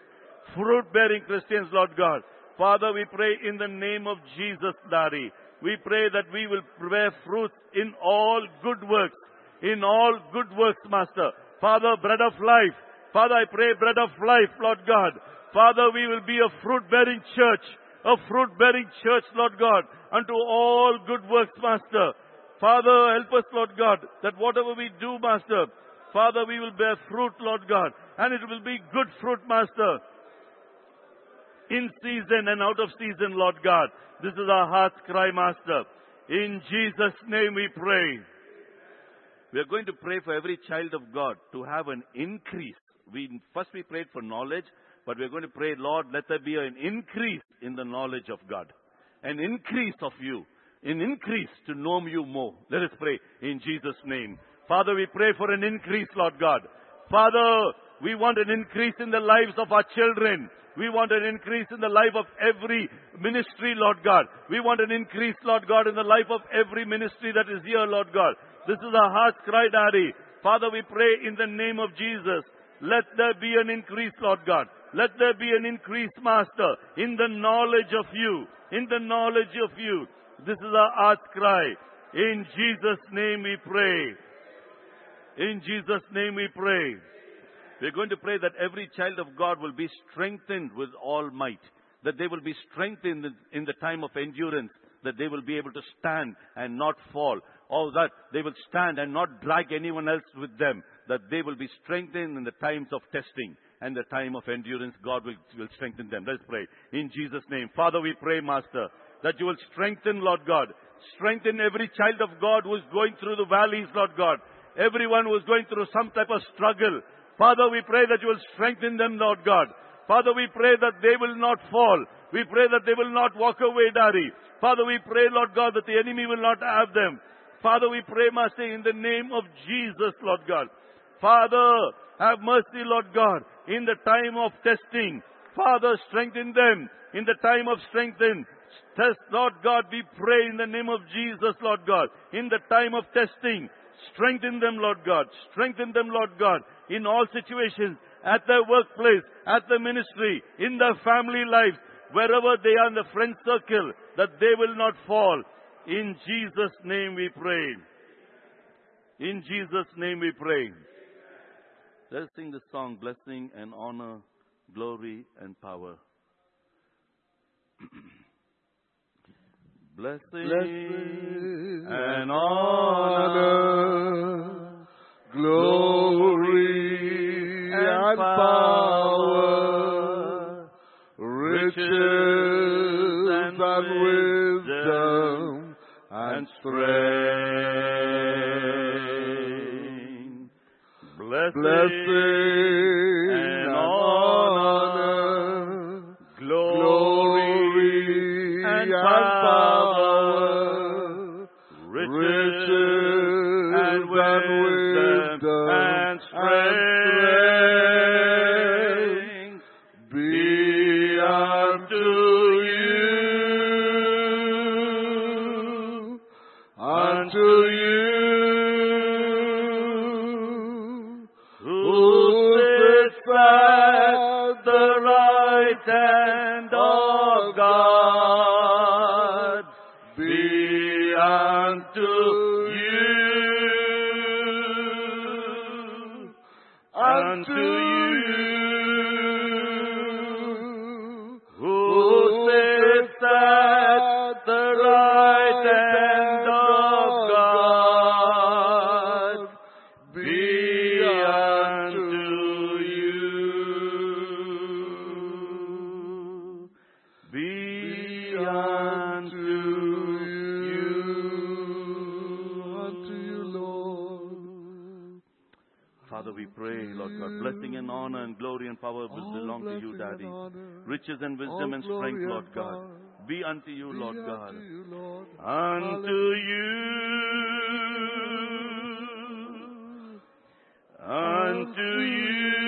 Fruit-bearing Christians, Lord God. Father, we pray in the name of Jesus, Daddy. We pray that we will bear fruit in all good works. In all good works, Master. Father, bread of life. Father, I pray bread of life, Lord God. Father, we will be a fruit-bearing church. A fruit-bearing church, Lord God. Unto all good works, Master. Father, help us, Lord God, that whatever we do, Master, Father, we will bear fruit, Lord God. And it will be good fruit, Master. In season and out of season, Lord God. This is our heart's cry, Master. In Jesus' name we pray. We are going to pray for every child of God to have an increase. We, first we prayed for knowledge, but we're going to pray, Lord, let there be an increase in the knowledge of God. An increase of you. An increase to know you more. Let us pray in Jesus' name. Father, we pray for an increase, Lord God. Father, we want an increase in the lives of our children. We want an increase in the life of every ministry, Lord God. We want an increase, Lord God, in the life of every ministry that is here, Lord God. This is our heart's cry, Daddy. Father, we pray in the name of Jesus. Let there be an increase, Lord God. Let there be an increase, Master, in the knowledge of you. In the knowledge of you. This is our heart's cry. In Jesus' name we pray. In Jesus' name we pray. We're going to pray that every child of God will be strengthened with all might. That they will be strengthened in the time of endurance. That they will be able to stand and not fall. Or that they will stand and not drag anyone else with them. That they will be strengthened in the times of testing and the time of endurance. God will, will strengthen them. Let's pray. In Jesus' name. Father, we pray, Master, that you will strengthen, Lord God. Strengthen every child of God who is going through the valleys, Lord God. Everyone who is going through some type of struggle. Father, we pray that you will strengthen them, Lord God. Father, we pray that they will not fall. We pray that they will not walk away, Daddy. Father, we pray, Lord God, that the enemy will not have them. Father, we pray, Master, in the name of Jesus, Lord God. Father, have mercy, Lord God, in the time of testing. Father, strengthen them in the time of strengthen. Test, Lord God, we pray in the name of Jesus, Lord God, in the time of testing. Strengthen them, Lord God. Strengthen them, Lord God in all situations, at their workplace, at the ministry, in their family lives, wherever they are in the friend circle, that they will not fall. In Jesus' name we pray. In Jesus' name we pray. Let's sing the song, Blessing and Honor, Glory and Power. Blessing, Blessing and honor, glory and power, riches and wisdom and strength. Blessing we pray, Lord God, blessing and honor and glory and power will belong to you, Daddy. Riches and wisdom and strength, Lord God, be unto you, Lord God. Unto you, unto God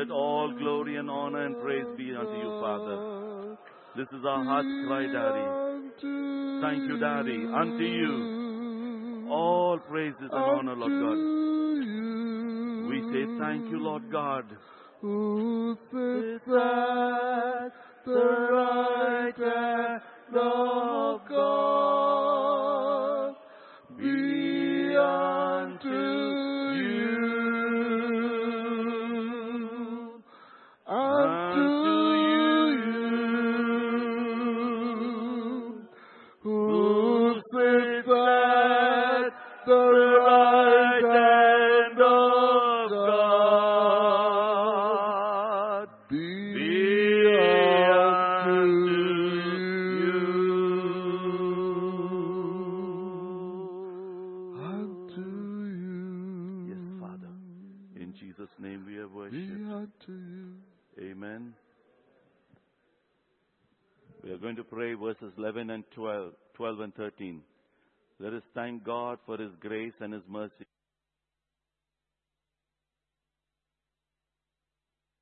Let all glory and honor and praise be unto you, Father. This is our heart's cry, Daddy. Thank you, Daddy. Unto you. All praises and honor, Lord God. We say thank you, Lord God.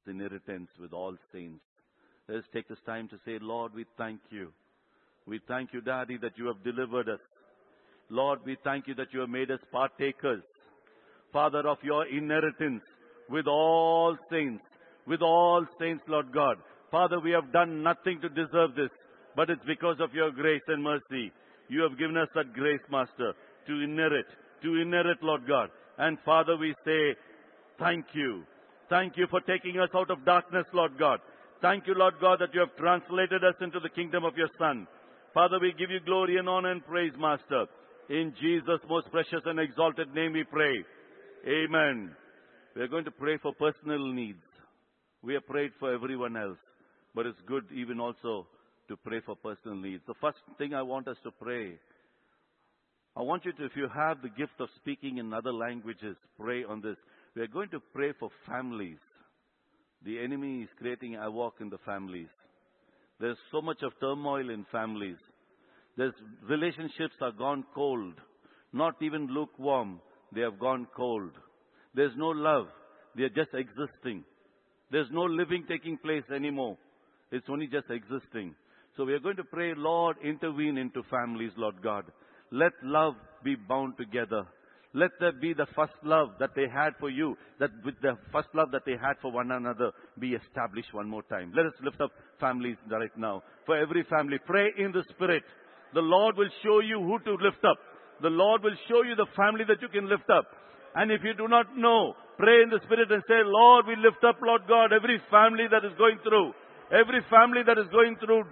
Inheritance with all saints. Let us take this time to say, Lord, we thank you. We thank you, Daddy, that you have delivered us. Lord, we thank you that you have made us partakers, Father, of your inheritance with all saints, with all saints, Lord God. Father, we have done nothing to deserve this, but it's because of your grace and mercy. You have given us that grace, Master, to inherit, to inherit, Lord God. And Father, we say, thank you. Thank you for taking us out of darkness, Lord God. Thank you, Lord God, that you have translated us into the kingdom of your Son. Father, we give you glory and honor and praise, Master. In Jesus' most precious and exalted name we pray. Amen. We are going to pray for personal needs. We have prayed for everyone else, but it's good even also to pray for personal needs. The first thing I want us to pray, I want you to, if you have the gift of speaking in other languages, pray on this. We are going to pray for families. The enemy is creating havoc in the families. There's so much of turmoil in families. There's relationships are gone cold, not even lukewarm. They have gone cold. There's no love. They are just existing. There's no living taking place anymore. It's only just existing. So we are going to pray, Lord, intervene into families, Lord God. Let love be bound together. Let there be the first love that they had for you, that with the first love that they had for one another be established one more time. Let us lift up families right now. For every family, pray in the Spirit. The Lord will show you who to lift up. The Lord will show you the family that you can lift up. And if you do not know, pray in the Spirit and say, Lord, we lift up, Lord God, every family that is going through, every family that is going through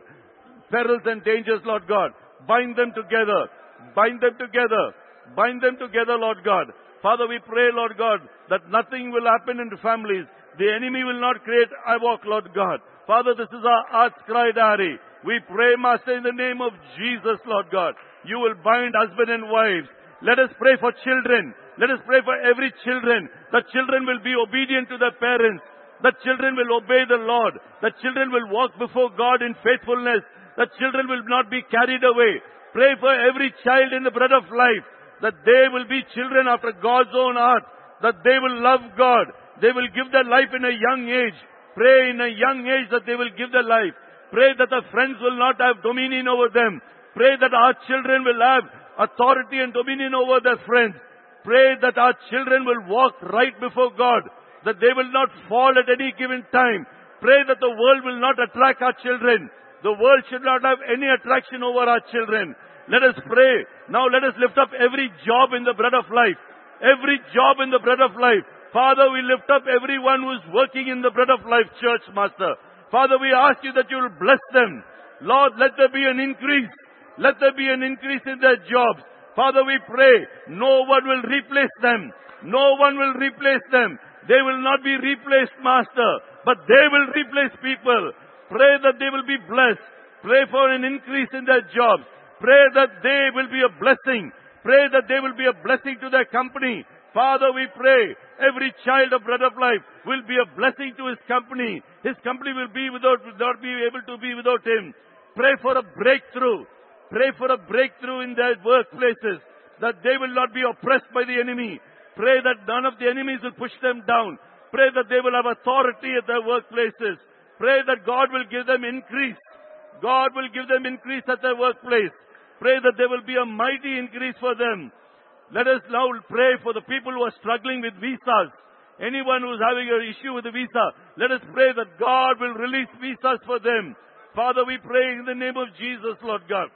perils and dangers, Lord God. Bind them together. Bind them together. Bind them together, Lord God. Father, we pray, Lord God, that nothing will happen in the families. The enemy will not create I walk, Lord God. Father, this is our heart's cry, Daddy. We pray, Master, in the name of Jesus, Lord God. You will bind husband and wives. Let us pray for children. Let us pray for every children. The children will be obedient to their parents. The children will obey the Lord. The children will walk before God in faithfulness. The children will not be carried away. Pray for every child in the bread of life that they will be children after God's own heart, that they will love God. They will give their life in a young age. Pray in a young age that they will give their life. Pray that the friends will not have dominion over them. Pray that our children will have authority and dominion over their friends. Pray that our children will walk right before God. that they will not fall at any given time. Pray that the world will not attract our children. The world should not have any attraction over our children. Let us pray. Now let us lift up every job in the bread of life. Every job in the bread of life. Father, we lift up everyone who is working in the bread of life church, Master. Father, we ask you that you will bless them. Lord, let there be an increase. Let there be an increase in their jobs. Father, we pray no one will replace them. No one will replace them. They will not be replaced, Master, but they will replace people. Pray that they will be blessed. Pray for an increase in their jobs. Pray that they will be a blessing. Pray that they will be a blessing to their company. Father, we pray every child of Bread of Life will be a blessing to his company. His company will be without, not be able to be without him. Pray for a breakthrough. Pray for a breakthrough in their workplaces, that they will not be oppressed by the enemy. Pray that none of the enemies will push them down. Pray that they will have authority at their workplaces. Pray that God will give them increase. God will give them increase at their workplace. Pray that there will be a mighty increase for them. Let us now pray for the people who are struggling with visas. Anyone who is having an issue with the visa, let us pray that God will release visas for them. Father, we pray in the name of Jesus, Lord God,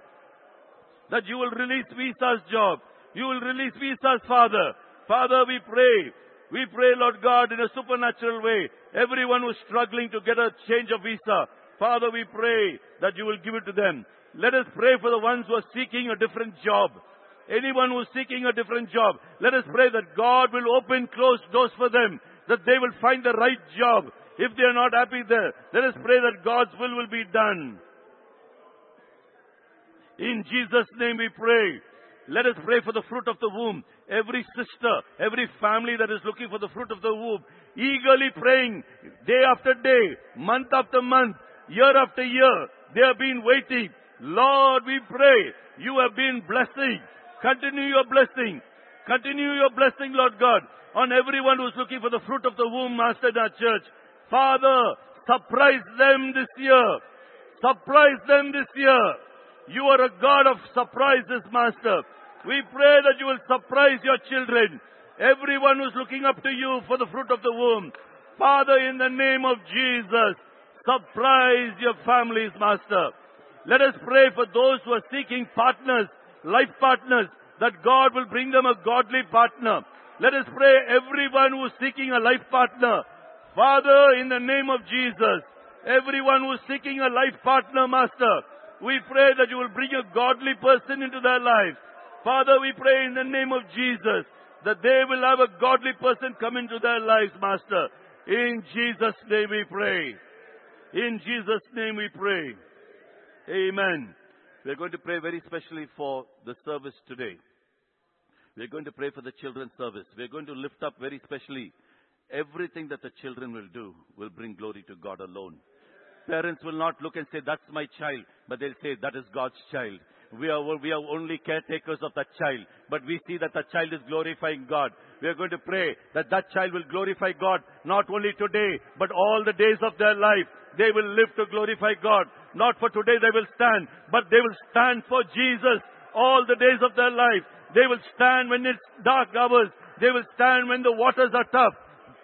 that you will release visas job. You will release visas, Father. Father, we pray. We pray, Lord God, in a supernatural way. Everyone who's struggling to get a change of visa, Father, we pray that you will give it to them. Let us pray for the ones who are seeking a different job. Anyone who's seeking a different job, let us pray that God will open closed doors for them, that they will find the right job. If they are not happy there, let us pray that God's will will be done. In Jesus' name we pray. Let us pray for the fruit of the womb. Every sister, every family that is looking for the fruit of the womb, eagerly praying day after day, month after month, year after year, they have been waiting. Lord, we pray, you have been blessing. Continue your blessing. Continue your blessing, Lord God, on everyone who's looking for the fruit of the womb, Master in our church. Father, surprise them this year. Surprise them this year. You are a God of surprises, Master. We pray that you will surprise your children. Everyone who's looking up to you for the fruit of the womb. Father, in the name of Jesus, surprise your families, Master. Let us pray for those who are seeking partners life partners, that God will bring them a godly partner. Let us pray everyone who is seeking a life partner. Father, in the name of Jesus, everyone who is seeking a life partner, Master, we pray that you will bring a godly person into their lives. Father, we pray in the name of Jesus that they will have a godly person come into their lives, Master. In Jesus' name we pray. In Jesus' name we pray. Amen. We're going to pray very specially for the service today. We're going to pray for the children's service. We're going to lift up very specially everything that the children will do will bring glory to God alone. Parents will not look and say, that's my child, but they'll say, that is God's child. We are, we are only caretakers of that child, but we see that the child is glorifying God. We are going to pray that that child will glorify God not only today, but all the days of their life. They will live to glorify God. Not for today they will stand, but they will stand for Jesus all the days of their life. They will stand when it's dark hours. They will stand when the waters are tough.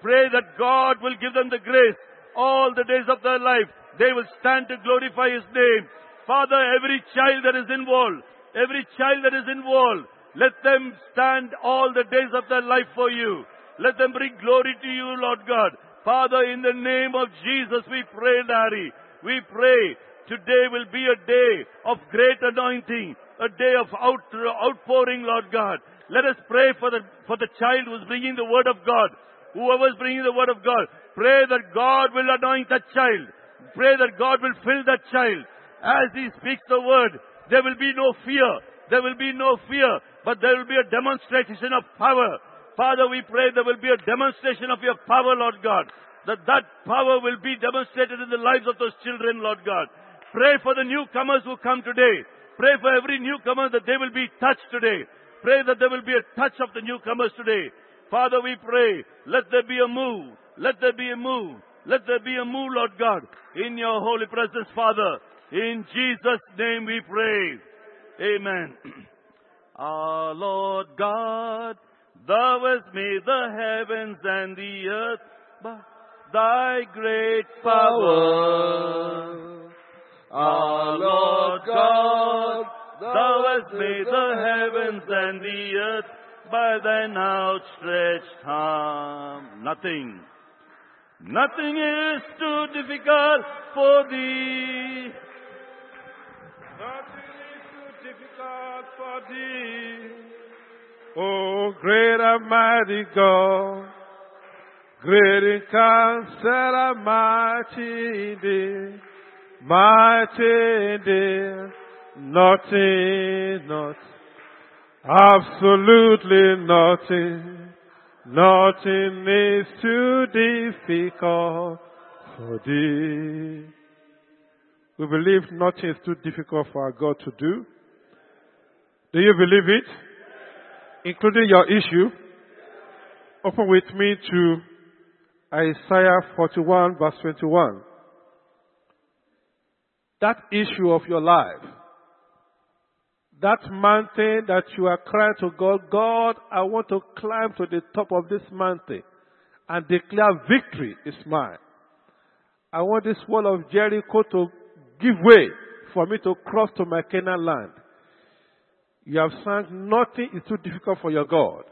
Pray that God will give them the grace all the days of their life. They will stand to glorify His name. Father, every child that is involved, every child that is involved, let them stand all the days of their life for you. Let them bring glory to you, Lord God. Father, in the name of Jesus, we pray, Daddy. We pray Today will be a day of great anointing, a day of out, outpouring, Lord God. Let us pray for the, for the child who's bringing the word of God. Whoever's bringing the word of God, pray that God will anoint that child. Pray that God will fill that child. As he speaks the word, there will be no fear. There will be no fear, but there will be a demonstration of power. Father, we pray there will be a demonstration of your power, Lord God. That that power will be demonstrated in the lives of those children, Lord God. Pray for the newcomers who come today. Pray for every newcomer that they will be touched today. Pray that there will be a touch of the newcomers today. Father, we pray, let there be a move. Let there be a move. Let there be a move, Lord God, in your holy presence, Father. In Jesus' name we pray. Amen. Our Lord God, thou hast made the heavens and the earth by thy great power. Our Lord God, thou hast made the heavens and the earth by thine outstretched arm. Nothing, nothing is too difficult for thee. Nothing is too difficult for thee. Oh, great and mighty God, great in counsel and mighty in thee, mighty thee, nothing, not, absolutely nothing, nothing is too difficult for thee. We believe nothing is too difficult for our God to do. Do you believe it? Including your issue. Open with me to Isaiah 41 verse 21. That issue of your life. That mountain that you are crying to God, God, I want to climb to the top of this mountain and declare victory is mine. I want this wall of Jericho to give way for me to cross to my Canaan land. You have sung, nothing is too difficult for your God.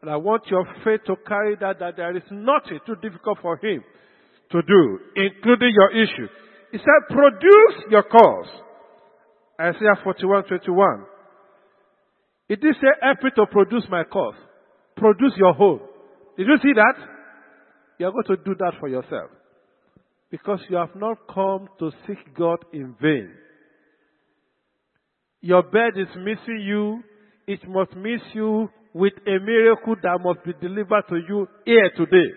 And I want your faith to carry that, that there is nothing too difficult for Him to do, including your issue. He said, produce your cause. Isaiah 41, 21. It did say, me to produce my cause. Produce your home. Did you see that? You are going to do that for yourself. Because you have not come to seek God in vain. Your bed is missing you. It must miss you with a miracle that must be delivered to you here today.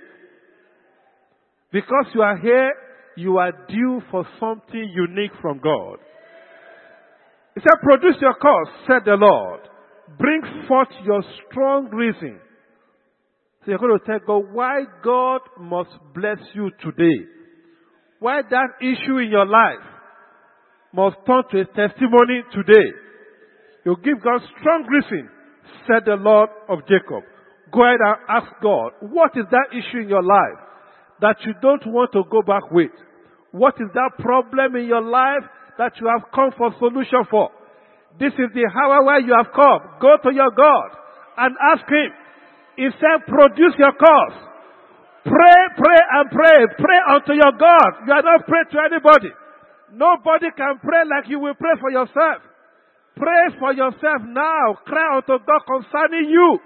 Because you are here, you are due for something unique from God. He said, produce your cause, said the Lord. Bring forth your strong reason. So you're going to tell God why God must bless you today. Why that issue in your life must turn to a testimony today. You give God strong reason, said the Lord of Jacob. Go ahead and ask God, what is that issue in your life that you don't want to go back with? What is that problem in your life that you have come for solution for? This is the hour where you have come. Go to your God and ask Him. He said, produce your cause. Pray, pray and pray. Pray unto your God. You are not praying to anybody. Nobody can pray like you will pray for yourself. Pray for yourself now. Cry unto God concerning you.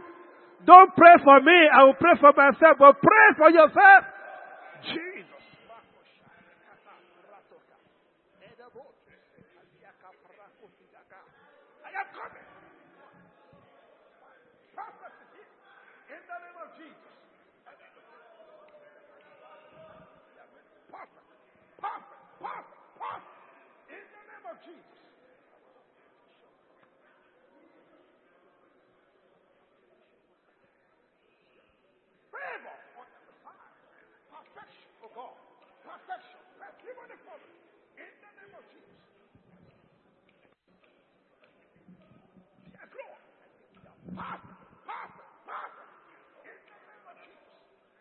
Don't pray for me. I will pray for myself, but pray for yourself. Jesus. I am coming. Prophecy in the name of Jesus. Perfect. Perfect. Perfect. Perfect. In the name of Jesus. Favor on the side. Perfection for God. Perfection. Testimony for me. In the name of Jesus. Yes, Lord. Perfect. Perfect. Perfect. In the name of Jesus.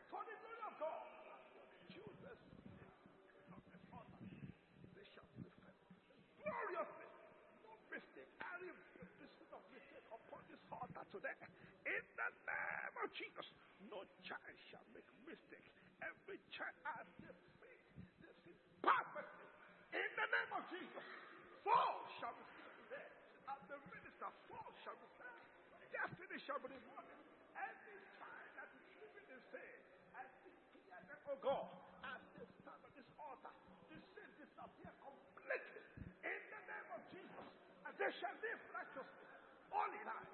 For the glory of God. Jesus. Not this honor. They shall be fed. Gloriously. No mistake. I rebuke the spirit of upon this altar today. In the name of Jesus. No child shall make mistakes. Every child has the faith. This is perfectly. In the name of Jesus. Soul shall be saved there. As the minister, soul shall be saved. Destiny shall be rewarded. Every child that is living in sin, I declare them, oh God, as they stand on this altar, the sin disappear completely. In the name of Jesus. And they shall live righteously. Holy life.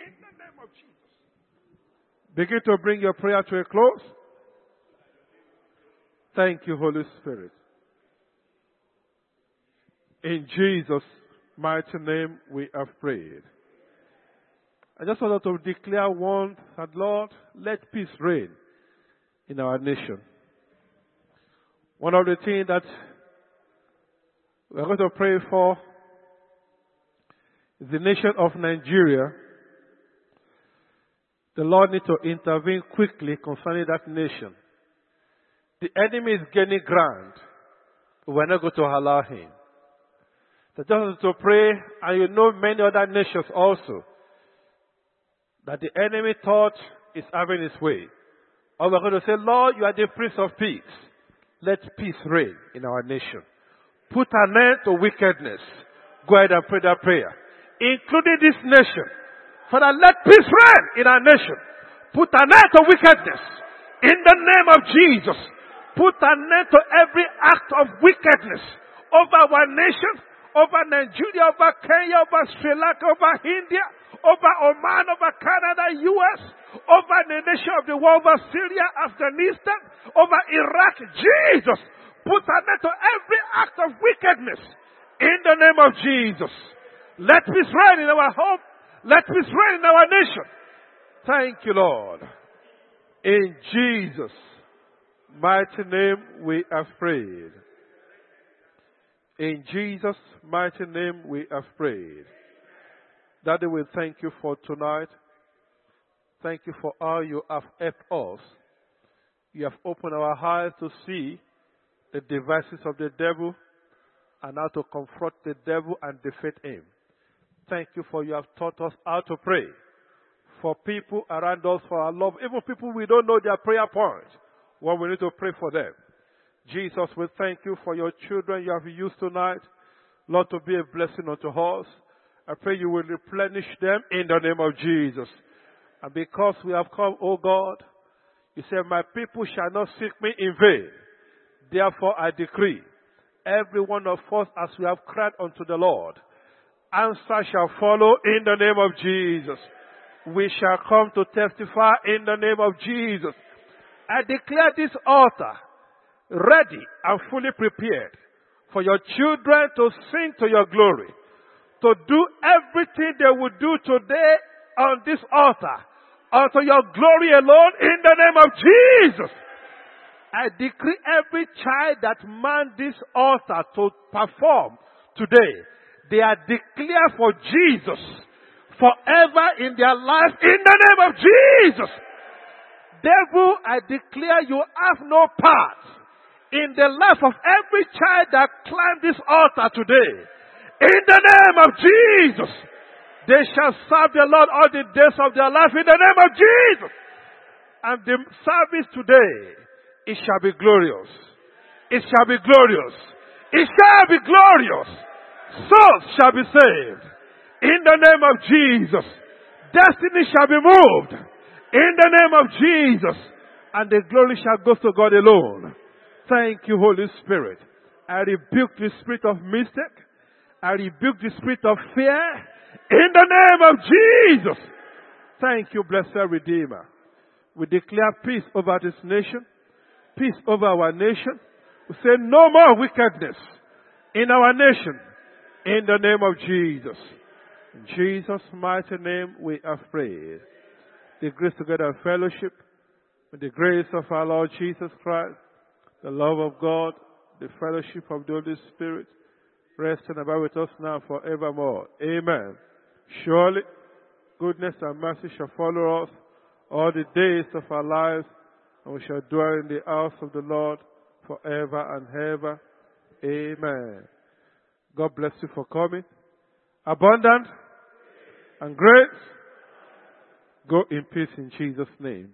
In the name of Jesus. Begin to bring your prayer to a close. Thank you, Holy Spirit. In Jesus' mighty name we have prayed. I just wanted to declare one that Lord, let peace reign in our nation. One of the things that we're going to pray for is the nation of Nigeria. The Lord needs to intervene quickly concerning that nation. the enemy is gaining ground. We're not going to allow him. So just want to pray, and you know many other nations also, that the enemy thought is having his way. Or we're going to say, Lord, you are the Prince of Peace. Let peace reign in our nation. Put an end to wickedness. Go ahead and pray that prayer. Including this nation. Father, let peace reign in our nation. Put an end to wickedness. In the name of Jesus. Put an end to every act of wickedness over our nation, over Nigeria, over Kenya, over Sri Lanka, over India, over Oman, over Canada, US, over the nation of the world, over Syria, Afghanistan, over Iraq. Jesus, put an end to every act of wickedness in the name of Jesus. Let peace reign in our home. Let peace reign in our nation. Thank you, Lord. In Jesus' mighty name we have prayed. In Jesus' mighty name we have prayed. Daddy, we thank you for tonight. Thank you for how you have helped us. You have opened our eyes to see the devices of the devil and how to confront the devil and defeat him. Thank you for you have taught us how to pray for people around us, for our love, even people we don't know their prayer points, when we need to pray for them. Jesus, we thank you for your children you have used tonight, Lord, to be a blessing unto us. I pray you will replenish them in the name of Jesus. And because we have come, O God, you said, My people shall not seek me in vain. Therefore I decree, every one of us as we have cried unto the Lord, answer shall follow in the name of Jesus. We shall come to testify in the name of Jesus. I declare this altar ready and fully prepared for your children to sing to your glory to do everything they will do today on this altar unto your glory alone in the name of Jesus. I decree every child that man this altar to perform today, they are declared for Jesus forever in their life in the name of Jesus. Devil, I declare you have no part in the life of every child that climbed this altar today. In the name of Jesus. They shall serve the Lord all the days of their life in the name of Jesus. And the service today, it shall be glorious. It shall be glorious. It shall be glorious. Souls shall be saved. In the name of Jesus. Destiny shall be moved. In the name of Jesus. And the glory shall go to God alone. Thank you, Holy Spirit. I rebuke the spirit of mistake. I rebuke the spirit of fear in the name of Jesus. Thank you, blessed Redeemer. We declare peace over this nation, peace over our nation. We say no more wickedness in our nation in the name of Jesus. In Jesus' mighty name we have prayed. The grace together fellowship with the grace of our Lord Jesus Christ, the love of God, the fellowship of the Holy Spirit, rest and abide with us now forevermore. Amen. Surely, goodness and mercy shall follow us all the days of our lives, and we shall dwell in the house of the Lord forever and ever. Amen. God bless you for coming. Abundant and great. Go in peace in Jesus' name.